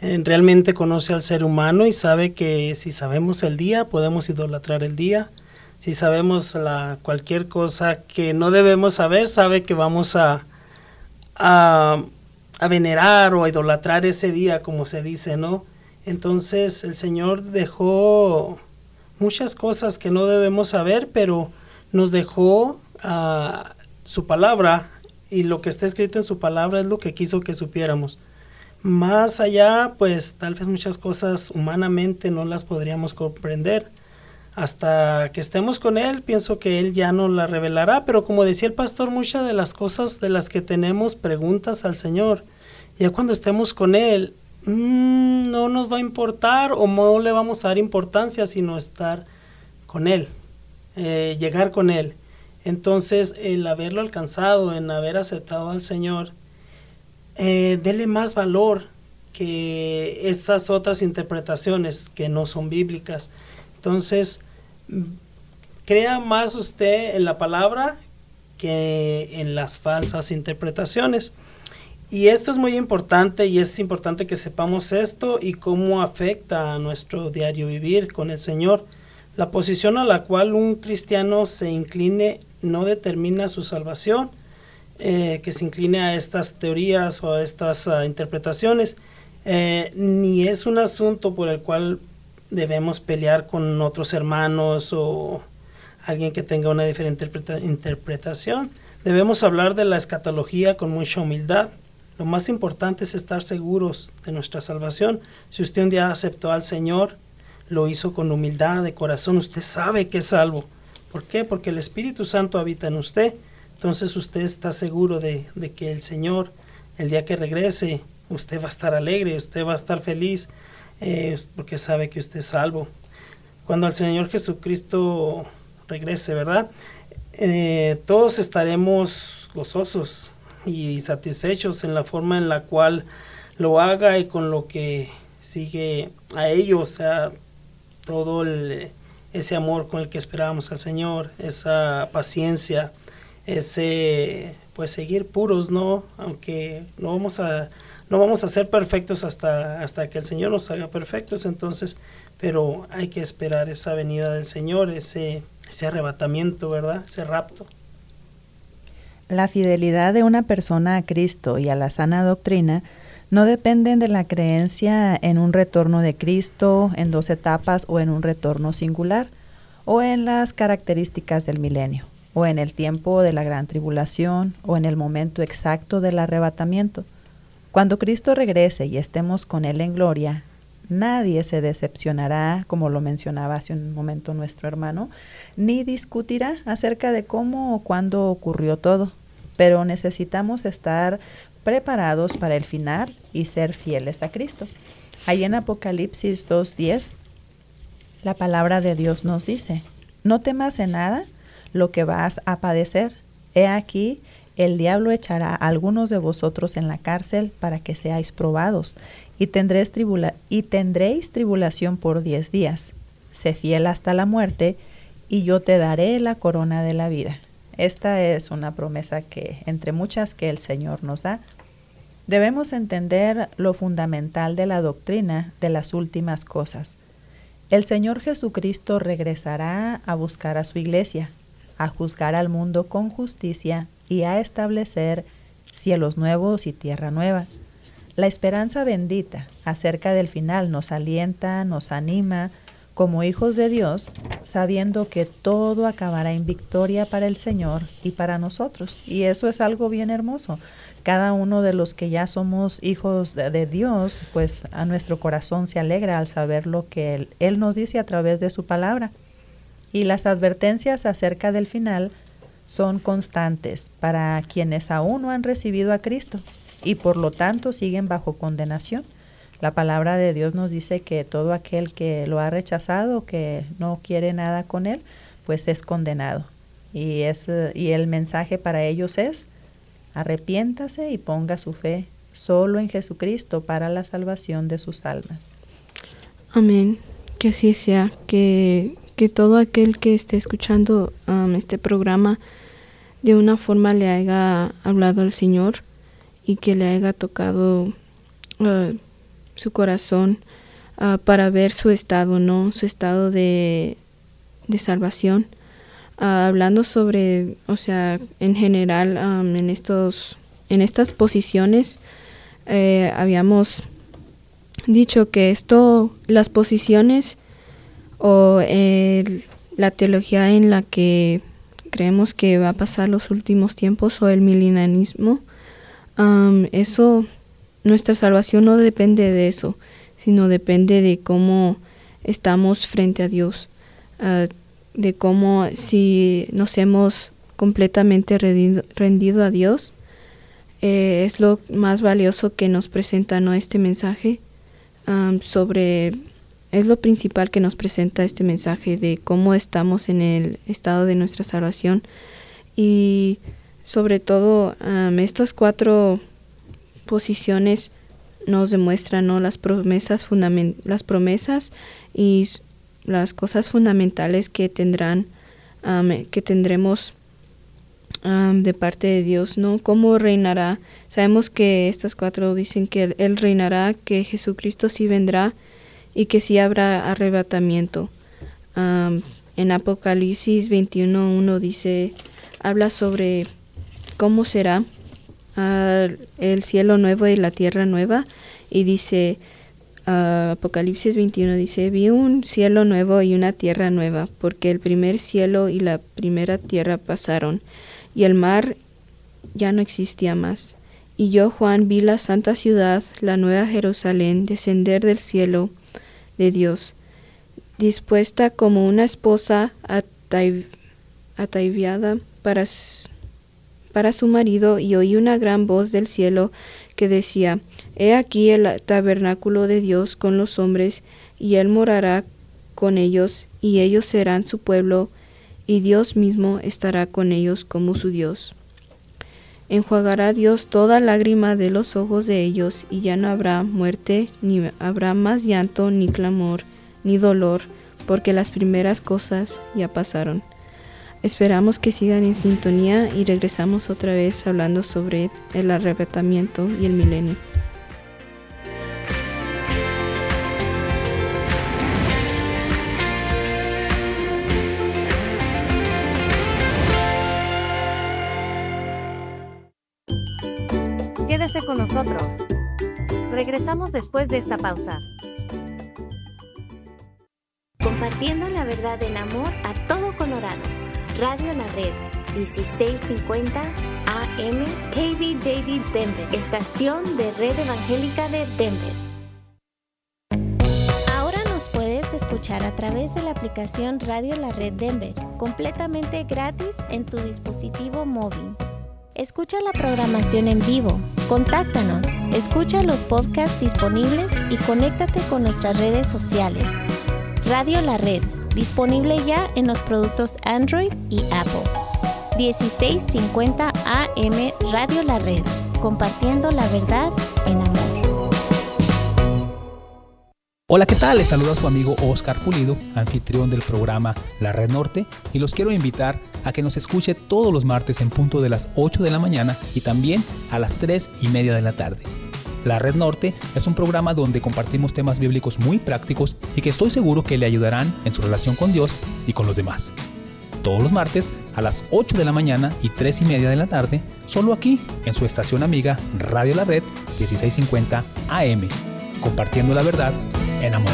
eh, realmente conoce al ser humano y sabe que si sabemos el día, podemos idolatrar el día. Si sabemos la, cualquier cosa que no debemos saber, sabe que vamos a, a, a venerar o a idolatrar ese día, como se dice, ¿no? Entonces el Señor dejó muchas cosas que no debemos saber, pero nos dejó uh, su palabra y lo que está escrito en su palabra es lo que quiso que supiéramos. Más allá, pues tal vez muchas cosas humanamente no las podríamos comprender. Hasta que estemos con Él, pienso que Él ya nos la revelará, pero como decía el pastor, muchas de las cosas de las que tenemos preguntas al Señor, ya cuando estemos con Él, mmm, no nos va a importar o no le vamos a dar importancia, sino estar con Él, eh, llegar con Él. Entonces, el haberlo alcanzado, en haber aceptado al Señor, eh, dele más valor que esas otras interpretaciones que no son bíblicas. Entonces, crea más usted en la palabra que en las falsas interpretaciones. Y esto es muy importante y es importante que sepamos esto y cómo afecta a nuestro diario vivir con el Señor. La posición a la cual un cristiano se incline no determina su salvación, eh, que se incline a estas teorías o a estas uh, interpretaciones, eh, ni es un asunto por el cual debemos pelear con otros hermanos o alguien que tenga una diferente interpretación. Debemos hablar de la escatología con mucha humildad. Lo más importante es estar seguros de nuestra salvación. Si usted un día aceptó al Señor, lo hizo con humildad de corazón, usted sabe que es salvo. ¿Por qué? Porque el Espíritu Santo habita en usted. Entonces usted está seguro de, de, que el Señor, el día que regrese, usted va a estar alegre, usted va a estar feliz, eh, porque sabe que usted es salvo. Cuando el Señor Jesucristo regrese, ¿verdad? Eh, todos estaremos gozosos y satisfechos en la forma en la cual lo haga y con lo que sigue a ellos, o sea, todo el, ese amor con el que esperábamos al Señor, esa paciencia, ese pues seguir puros, ¿no? Aunque no vamos a no vamos a ser perfectos hasta hasta que el Señor nos haga perfectos, entonces, pero hay que esperar esa venida del Señor, ese ese arrebatamiento, ¿verdad? Ese rapto. La fidelidad de una persona a Cristo y a la sana doctrina no dependen de la creencia en un retorno de Cristo en dos etapas o en un retorno singular, o en las características del milenio o en el tiempo de la gran tribulación, o en el momento exacto del arrebatamiento. Cuando Cristo regrese y estemos con Él en gloria, nadie se decepcionará, como lo mencionaba hace un momento nuestro hermano, ni discutirá acerca de cómo o cuándo ocurrió todo. Pero necesitamos estar preparados para el final y ser fieles a Cristo. Ahí en Apocalipsis 2.10, la palabra de Dios nos dice, no temas en nada, lo que vas a padecer. He aquí, el diablo echará a algunos de vosotros en la cárcel para que seáis probados, y tendréis, tribula y tendréis tribulación por diez días. Sé fiel hasta la muerte, y yo te daré la corona de la vida. Esta es una promesa que, entre muchas que el Señor nos da, debemos entender lo fundamental de la doctrina de las últimas cosas. El Señor Jesucristo regresará a buscar a su iglesia, a juzgar al mundo con justicia y a establecer cielos nuevos y tierra nueva. La esperanza bendita acerca del final nos alienta, nos anima como hijos de Dios, sabiendo que todo acabará en victoria para el Señor y para nosotros. Y eso es algo bien hermoso. cada uno de los que ya somos hijos de, Dios, pues a nuestro corazón se alegra al saber lo que él, nos dice a través de su palabra. Y las advertencias acerca del final son constantes para quienes aún no han recibido a Cristo y por lo tanto siguen bajo condenación. La palabra de Dios nos dice que todo aquel que lo ha rechazado, que no quiere nada con él, pues es condenado. Y, es, y el mensaje para ellos es, arrepiéntase y ponga su fe solo en Jesucristo para la salvación de sus almas. Amén. Que así sea, que, que todo aquel que esté escuchando um, este programa de una forma le haya hablado al Señor y que le haya tocado uh, su corazón uh, para ver su estado, ¿no? Su estado de, de salvación. Uh, hablando sobre, o sea, en general, um, en, estos, en estas posiciones, eh, habíamos dicho que esto, las posiciones o la teología en la que creemos que va a pasar los últimos tiempos o el milenarismo, um, eso nuestra salvación no depende de eso, sino depende de cómo estamos frente a Dios, ah, de cómo si nos hemos completamente rendido, a Dios, eh, es lo más valioso que nos presenta ¿no? este mensaje sobre, es lo principal que nos presenta este mensaje de cómo estamos en el estado de nuestra salvación. Y sobre todo estas cuatro posiciones nos demuestran ¿no? las promesas las promesas y las cosas fundamentales que tendrán que tendremos de parte de Dios no cómo reinará sabemos que estas cuatro dicen que él, reinará que Jesucristo sí vendrá y que sí habrá arrebatamiento en Apocalipsis 21.1 dice habla sobre cómo será el cielo nuevo y la tierra nueva. Y dice, Apocalipsis 21 dice, vi un cielo nuevo y una tierra nueva, porque el primer cielo y la primera tierra pasaron, y el mar ya no existía más. Y yo, Juan, vi la santa ciudad, la nueva Jerusalén, descender del cielo de Dios, dispuesta como una esposa ataiviada para para su marido y oí una gran voz del cielo que decía, He aquí el tabernáculo de Dios con los hombres, y él morará con ellos, y ellos serán su pueblo, y Dios mismo estará con ellos como su Dios. Enjuagará Dios toda lágrima de los ojos de ellos, y ya no habrá muerte, ni habrá más llanto, ni clamor, ni dolor, porque las primeras cosas ya pasaron. Esperamos que sigan en sintonía y regresamos otra vez hablando sobre el arrebatamiento y el milenio. Con nosotros. Regresamos después de esta pausa. Compartiendo la verdad en amor a todo Colorado. Radio La Red, 1650 AM KBJD Denver, estación de Red Evangélica de Denver. Ahora nos puedes escuchar a través de la aplicación Radio La Red Denver, completamente gratis en tu dispositivo móvil. Escucha la programación en vivo, contáctanos, escucha los podcasts disponibles y conéctate con nuestras redes sociales. Radio La Red disponible ya en los productos Android y Apple. 1650 AM Radio La Red, compartiendo la verdad Hola, ¿qué tal? Les saluda su amigo Oscar Pulido, anfitrión del programa La Red Norte, y los quiero invitar a que nos escuche todos los martes en punto de las 8 de la mañana y también a las 3 y media de la tarde. La Red Norte es un programa donde compartimos temas bíblicos muy prácticos y que estoy seguro que le ayudarán en su relación con Dios y con los demás. Todos los martes a las 8 de la mañana y 3 y media de la tarde, solo aquí en su estación amiga Radio La Red 1650 AM, compartiendo la verdad en amor.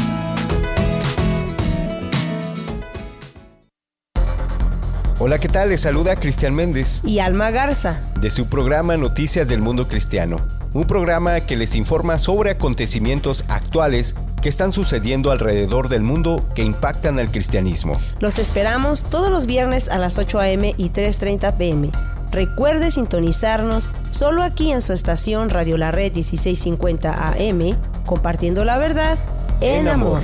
Hola, ¿qué tal? Les saluda Cristian Méndez. Y Alma Garza. De su programa Noticias del Mundo Cristiano. Un programa que les informa sobre acontecimientos actuales que están sucediendo alrededor del mundo que impactan al cristianismo. Los esperamos todos los viernes a las 8 a.m. y 3.30 p.m. Recuerde sintonizarnos solo aquí en su estación Radio La Red 1650 AM, compartiendo la verdad en, amor.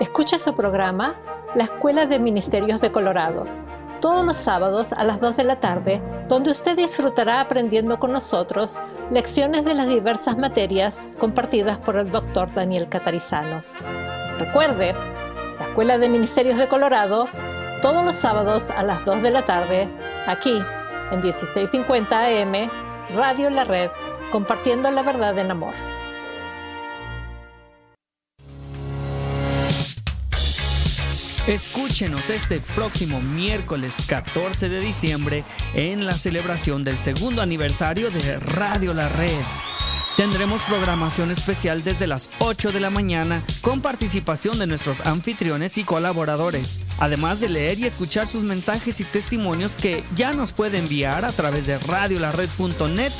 Escucha su programa La Escuela de Ministerios de Colorado todos los sábados a las 2 de la tarde, donde usted disfrutará aprendiendo con nosotros lecciones de las diversas materias compartidas por el Dr. Daniel Catarizano. Recuerde, la Escuela de Ministerios de Colorado, todos los sábados a las 2 de la tarde, aquí en 1650 AM, Radio La Red, compartiendo la verdad en amor. Escúchenos este próximo miércoles 14 de diciembre en la celebración del segundo aniversario de Radio La Red. Tendremos programación especial desde las 8 de la mañana con participación de nuestros anfitriones y colaboradores, además de leer y escuchar sus mensajes y testimonios que ya nos puede enviar a través de radiolared.net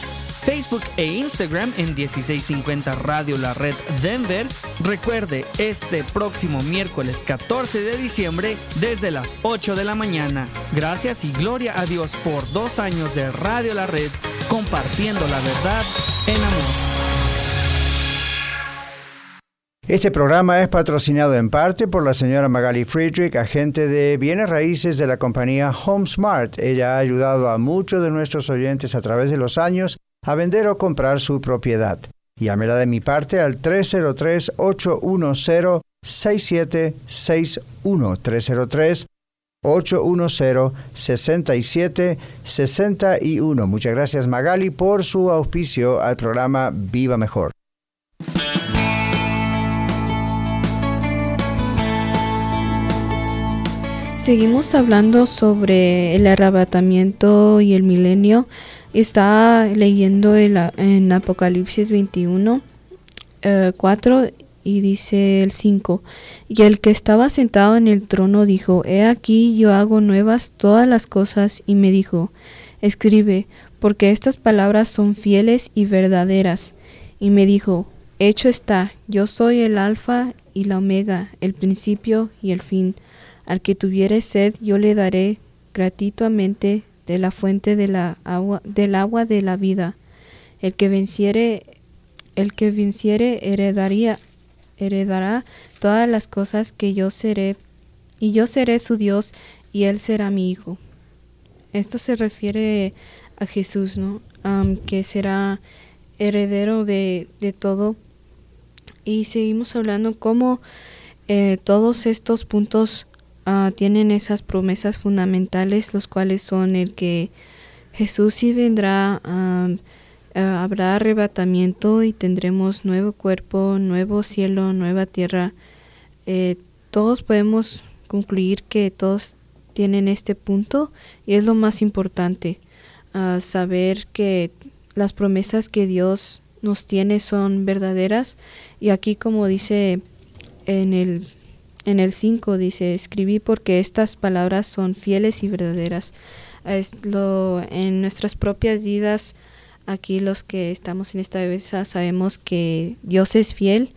Facebook e Instagram en 1650 Radio La Red Denver. Recuerde, este próximo miércoles 14 de diciembre desde las 8 de la mañana. Gracias y gloria a Dios por dos años de Radio La Red, compartiendo la verdad en amor. Este programa es patrocinado en parte por la señora Magali Friedrich, agente de bienes raíces de la compañía HomeSmart. Ella ha ayudado a muchos de nuestros oyentes a través de los años a vender o comprar su propiedad. Llámela de mi parte al 303-810-6761. 303-810-6761. Muchas gracias Magali por su auspicio al programa Viva Mejor. Seguimos hablando sobre el arrebatamiento y el milenio está leyendo el, en Apocalipsis 21, 4 eh, y dice el 5, y el que estaba sentado en el trono dijo, He aquí yo hago nuevas todas las cosas, y me dijo, Escribe, porque estas palabras son fieles y verdaderas. Y me dijo, Hecho está, yo soy el alfa y la omega, el principio y el fin. Al que tuviere sed, yo le daré gratuitamente de la fuente de la agua, del agua de la vida. El que venciere, el que venciere heredaría, heredará todas las cosas que yo seré, y yo seré su Dios, y él será mi hijo. Esto se refiere a Jesús, ¿no? que será heredero de, de, todo. Y seguimos hablando cómo eh, todos estos puntos Ah, tienen esas promesas fundamentales, los cuales son el que Jesús sí vendrá, ah, habrá arrebatamiento y tendremos nuevo cuerpo, nuevo cielo, nueva tierra. Eh, todos podemos concluir que todos tienen este punto y es lo más importante, ah, saber que las promesas que Dios nos tiene son verdaderas y aquí como dice en el en el 5 dice, escribí porque estas palabras son fieles y verdaderas. Es lo, en nuestras propias vidas, aquí los que estamos en esta mesa sabemos que Dios es fiel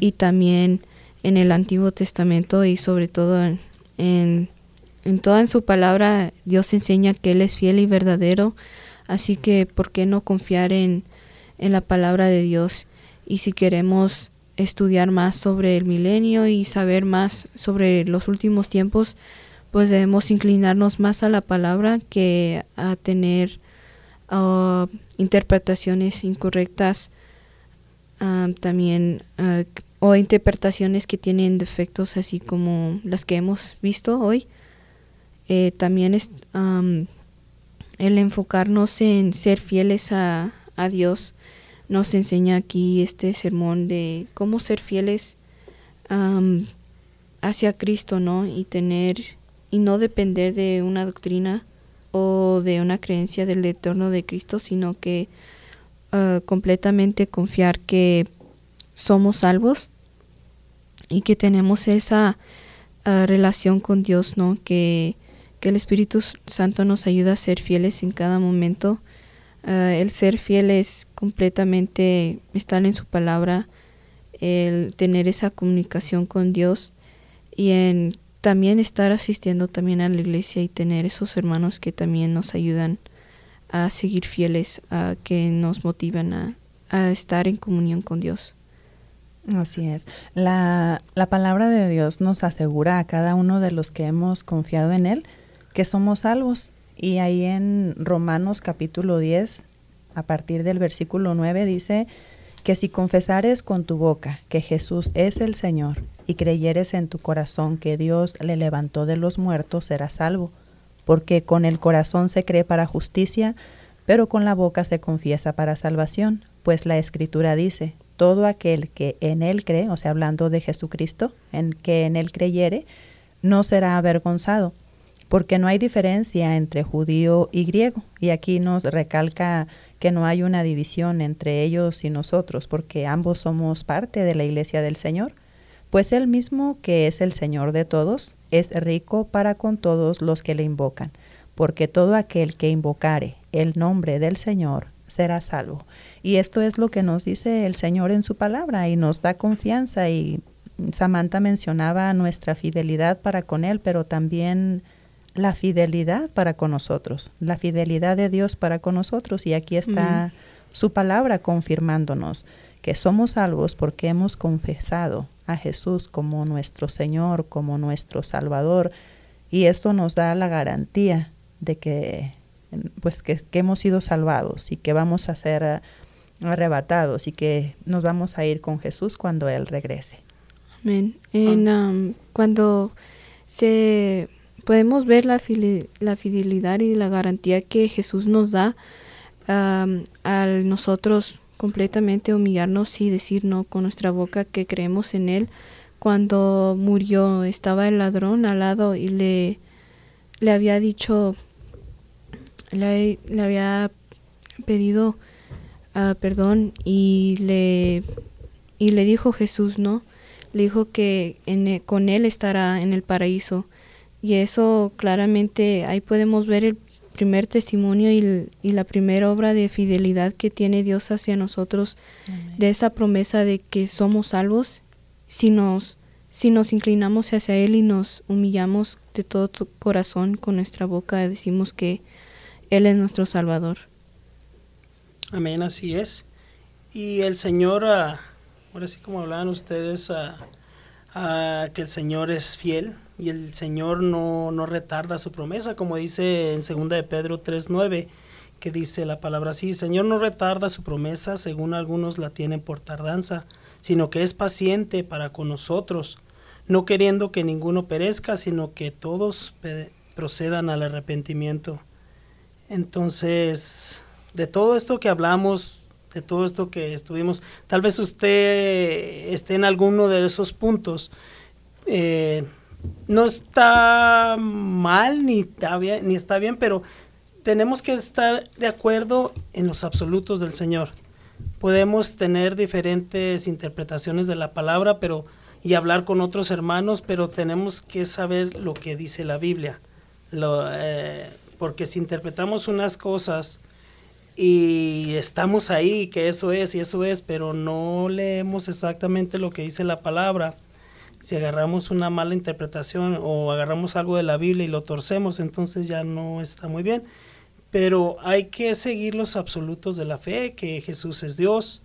y también en el Antiguo Testamento y sobre todo en, en, en toda en su palabra Dios enseña que Él es fiel y verdadero. Así que, ¿por qué no confiar en, en la palabra de Dios? Y si queremos estudiar más sobre el milenio y saber más sobre los últimos tiempos, pues debemos inclinarnos más a la palabra que a tener uh, interpretaciones incorrectas también uh, o interpretaciones que tienen defectos así como las que hemos visto hoy. Eh, también es el enfocarnos en ser fieles a, a Dios nos enseña aquí este sermón de cómo ser fieles hacia Cristo, ¿no? Y tener y no depender de una doctrina o de una creencia del eterno de Cristo, sino que ah, completamente confiar que somos salvos y que tenemos esa ah, relación con Dios, ¿no? Que, que, el Espíritu Santo nos ayuda a ser fieles en cada momento. Ah, el ser fieles completamente estar en su palabra, el tener esa comunicación con Dios y en también estar asistiendo también a la iglesia y tener esos hermanos que también nos ayudan a seguir fieles, a que nos motivan a, a estar en comunión con Dios. Así es. La, la palabra de Dios nos asegura a cada uno de los que hemos confiado en Él que somos salvos. Y ahí en Romanos capítulo 10, a partir del versículo 9, dice que si confesares con tu boca que Jesús es el Señor y creyeres en tu corazón que Dios le levantó de los muertos, serás salvo, porque con el corazón se cree para justicia, pero con la boca se confiesa para salvación, pues la escritura dice, todo aquel que en él cree, o sea, hablando de Jesucristo, en que en él creyere, no será avergonzado, porque no hay diferencia entre judío y griego. Y aquí nos recalca que no hay una división entre ellos y nosotros, porque ambos somos parte de la iglesia del Señor pues él mismo, que es el Señor de todos, es rico para con todos los que le invocan, porque todo aquel que invocare el nombre del Señor será salvo. Y esto es lo que nos dice el Señor en su palabra y nos da confianza y Samantha mencionaba nuestra fidelidad para con Él, pero también la fidelidad para con nosotros, la fidelidad de Dios para con nosotros. Y aquí está su palabra confirmándonos que somos salvos porque hemos confesado a Jesús como nuestro Señor, como nuestro Salvador, y esto nos da la garantía de que pues que, hemos sido salvados y que vamos a ser eh, arrebatados y que nos vamos a ir con Jesús cuando Él regrese. Amén. En, um, cuando se podemos ver la, la fidelidad y la garantía que Jesús nos da um, al nosotros completamente humillarnos y decir no con nuestra boca que creemos en Él. Cuando murió estaba el ladrón al lado y le, le había dicho, le, le había pedido uh, perdón y le, y le dijo Jesús, ¿no? Le dijo que e, con Él estará en el paraíso. Y eso claramente ahí podemos ver el primer testimonio y, la primera obra de fidelidad que tiene Dios hacia nosotros, de esa promesa de que somos salvos si nos, si nos inclinamos hacia Él y nos humillamos de todo tu corazón con nuestra boca, decimos que Él es nuestro Salvador. Amén, así es. Y el Señor, ah, ahora sí como hablaban ustedes, ah, ah, que el Señor es fiel, y el Señor no, no retarda su promesa, como dice en 2 de Pedro 3.9, que dice la palabra así, Señor no retarda su promesa, según algunos la tienen por tardanza, sino que es paciente para con nosotros, no queriendo que ninguno perezca, sino que todos procedan al arrepentimiento. Entonces, de todo esto que hablamos, de todo esto que estuvimos, tal vez usted esté en alguno de esos puntos. Eh, no está mal ni está bien, ni está bien, pero tenemos que estar de acuerdo en los absolutos del Señor. Podemos tener diferentes interpretaciones de la palabra, pero y hablar con otros hermanos, pero tenemos que saber lo que dice la Biblia. Eh, porque si interpretamos unas cosas y estamos ahí, que eso es y eso es, pero no leemos exactamente lo que dice la palabra, si agarramos una mala interpretación o agarramos algo de la Biblia y lo torcemos, entonces ya no está muy bien. Pero hay que seguir los absolutos de la fe, que Jesús es Dios,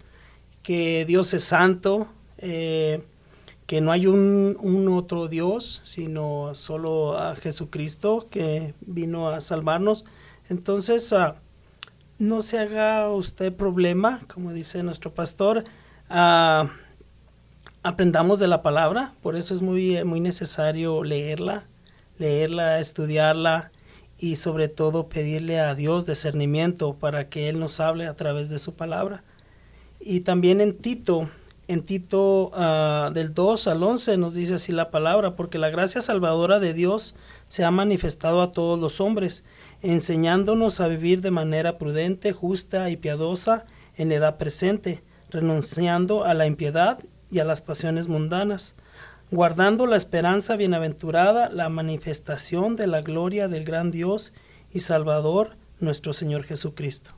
que Dios es santo, eh, que no hay un, otro Dios, sino solo a Jesucristo que vino a salvarnos. Entonces, ah, no se haga usted problema, como dice nuestro pastor. Uh, aprendamos de la palabra, por eso es muy, muy necesario leerla, leerla, estudiarla y sobre todo pedirle a Dios discernimiento para que Él nos hable a través de su palabra. Y también en Tito, en Tito uh, del 2 al 11 nos dice así la palabra, porque la gracia salvadora de Dios se ha manifestado a todos los hombres, enseñándonos a vivir de manera prudente, justa y piadosa en edad presente, renunciando a la impiedad y a las pasiones mundanas, guardando la esperanza bienaventurada, la manifestación de la gloria del gran Dios y Salvador, nuestro Señor Jesucristo.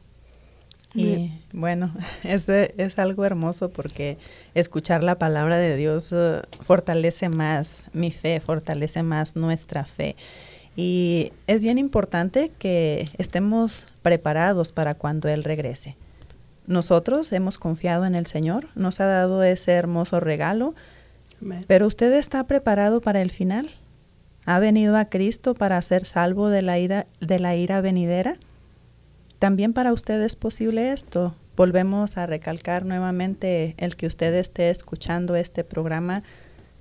Y bueno, es, es algo hermoso porque escuchar la palabra de Dios eh, fortalece más mi fe, fortalece más nuestra fe. Y es bien importante que estemos preparados para cuando Él regrese. Nosotros hemos confiado en el Señor, nos ha dado ese hermoso regalo, pero usted está preparado para el final. ¿Ha venido a Cristo para ser salvo de la ira, de la ira venidera? También para usted es posible esto. Volvemos a recalcar nuevamente el que usted esté escuchando este programa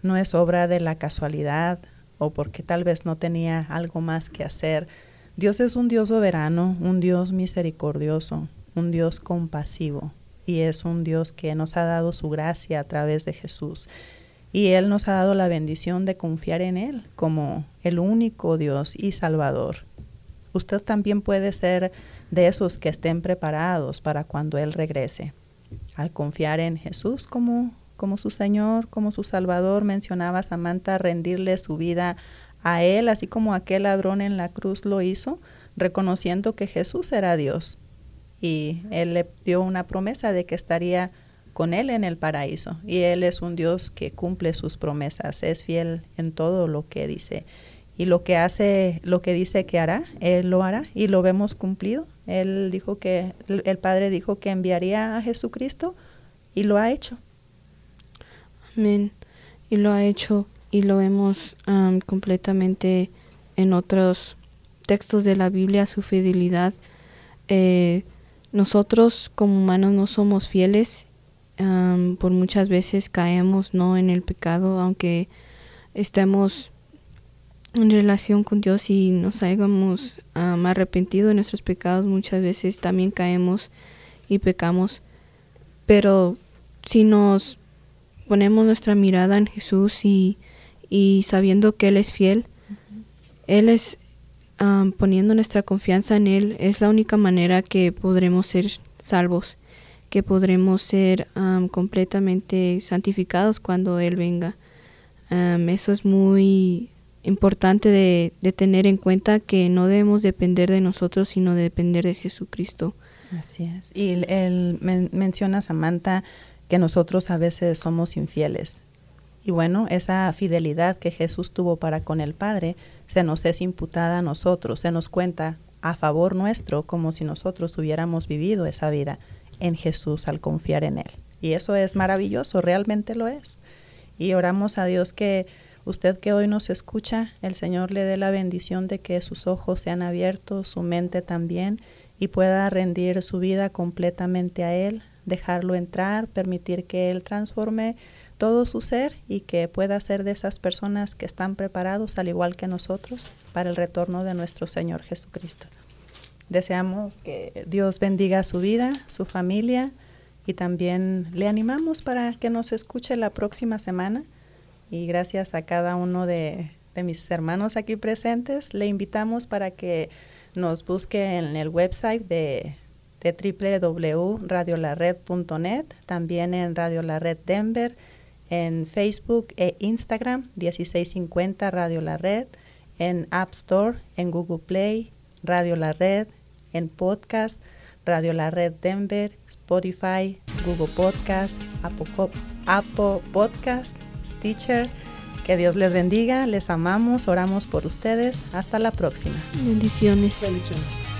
no es obra de la casualidad o porque tal vez no tenía algo más que hacer. Dios es un Dios soberano, un Dios misericordioso, un Dios compasivo y es un Dios que nos ha dado su gracia a través de Jesús. Y Él nos ha dado la bendición de confiar en Él como el único Dios y Salvador. Usted también puede ser de esos que estén preparados para cuando Él regrese. Al confiar en Jesús como, como su Señor, como su Salvador, mencionaba Samantha rendirle su vida a Él, así como aquel ladrón en la cruz lo hizo, reconociendo que Jesús era Dios. Y Él le dio una promesa de que estaría con Él en el paraíso. Y Él es un Dios que cumple sus promesas, es fiel en todo lo que dice. Y lo que hace, lo que dice que hará, Él lo hará y lo vemos cumplido él dijo que, el Padre dijo que enviaría a Jesucristo y lo ha hecho. Amén. Y lo ha hecho y lo vemos completamente en otros textos de la Biblia, su fidelidad. Eh, nosotros como humanos no somos fieles, por muchas veces caemos no en el pecado, aunque estemos en relación con Dios y nos hayamos arrepentido de nuestros pecados, muchas veces también caemos y pecamos. Pero si nos ponemos nuestra mirada en Jesús y sabiendo que Él es fiel, Él es poniendo nuestra confianza en Él, es la única manera que podremos ser salvos, que podremos ser completamente santificados cuando Él venga. eso es muy importante de, tener en cuenta que no debemos depender de nosotros, sino de depender de Jesucristo. Así es. Y él, menciona, Samantha, que nosotros a veces somos infieles. Y bueno, esa fidelidad que Jesús tuvo para con el Padre se nos es imputada a nosotros, se nos cuenta a favor nuestro como si nosotros hubiéramos vivido esa vida en Jesús al confiar en Él. Y eso es maravilloso, realmente lo es. Y oramos a Dios que Usted que hoy nos escucha, el Señor le dé la bendición de que sus ojos sean abiertos, su mente también, y pueda rendir su vida completamente a Él, dejarlo entrar, permitir que Él transforme todo su ser y que pueda ser de esas personas que están preparados, al igual que nosotros, para el retorno de nuestro Señor Jesucristo. Deseamos que Dios bendiga su vida, su familia, y también le animamos para que nos escuche la próxima semana y gracias a cada uno de, mis hermanos aquí presentes, le invitamos para que nos busque en el website de, de www.radiolared.net, también en Radio La Red Denver, en Facebook e Instagram, 1650 Radio La Red, en App Store, en Google Play, Radio La Red, en podcast, Radio La Red Denver, Spotify, Google Podcast, Apple Podcast Teacher. Que Dios les bendiga, les amamos, oramos por ustedes. Hasta la próxima. Bendiciones. Bendiciones.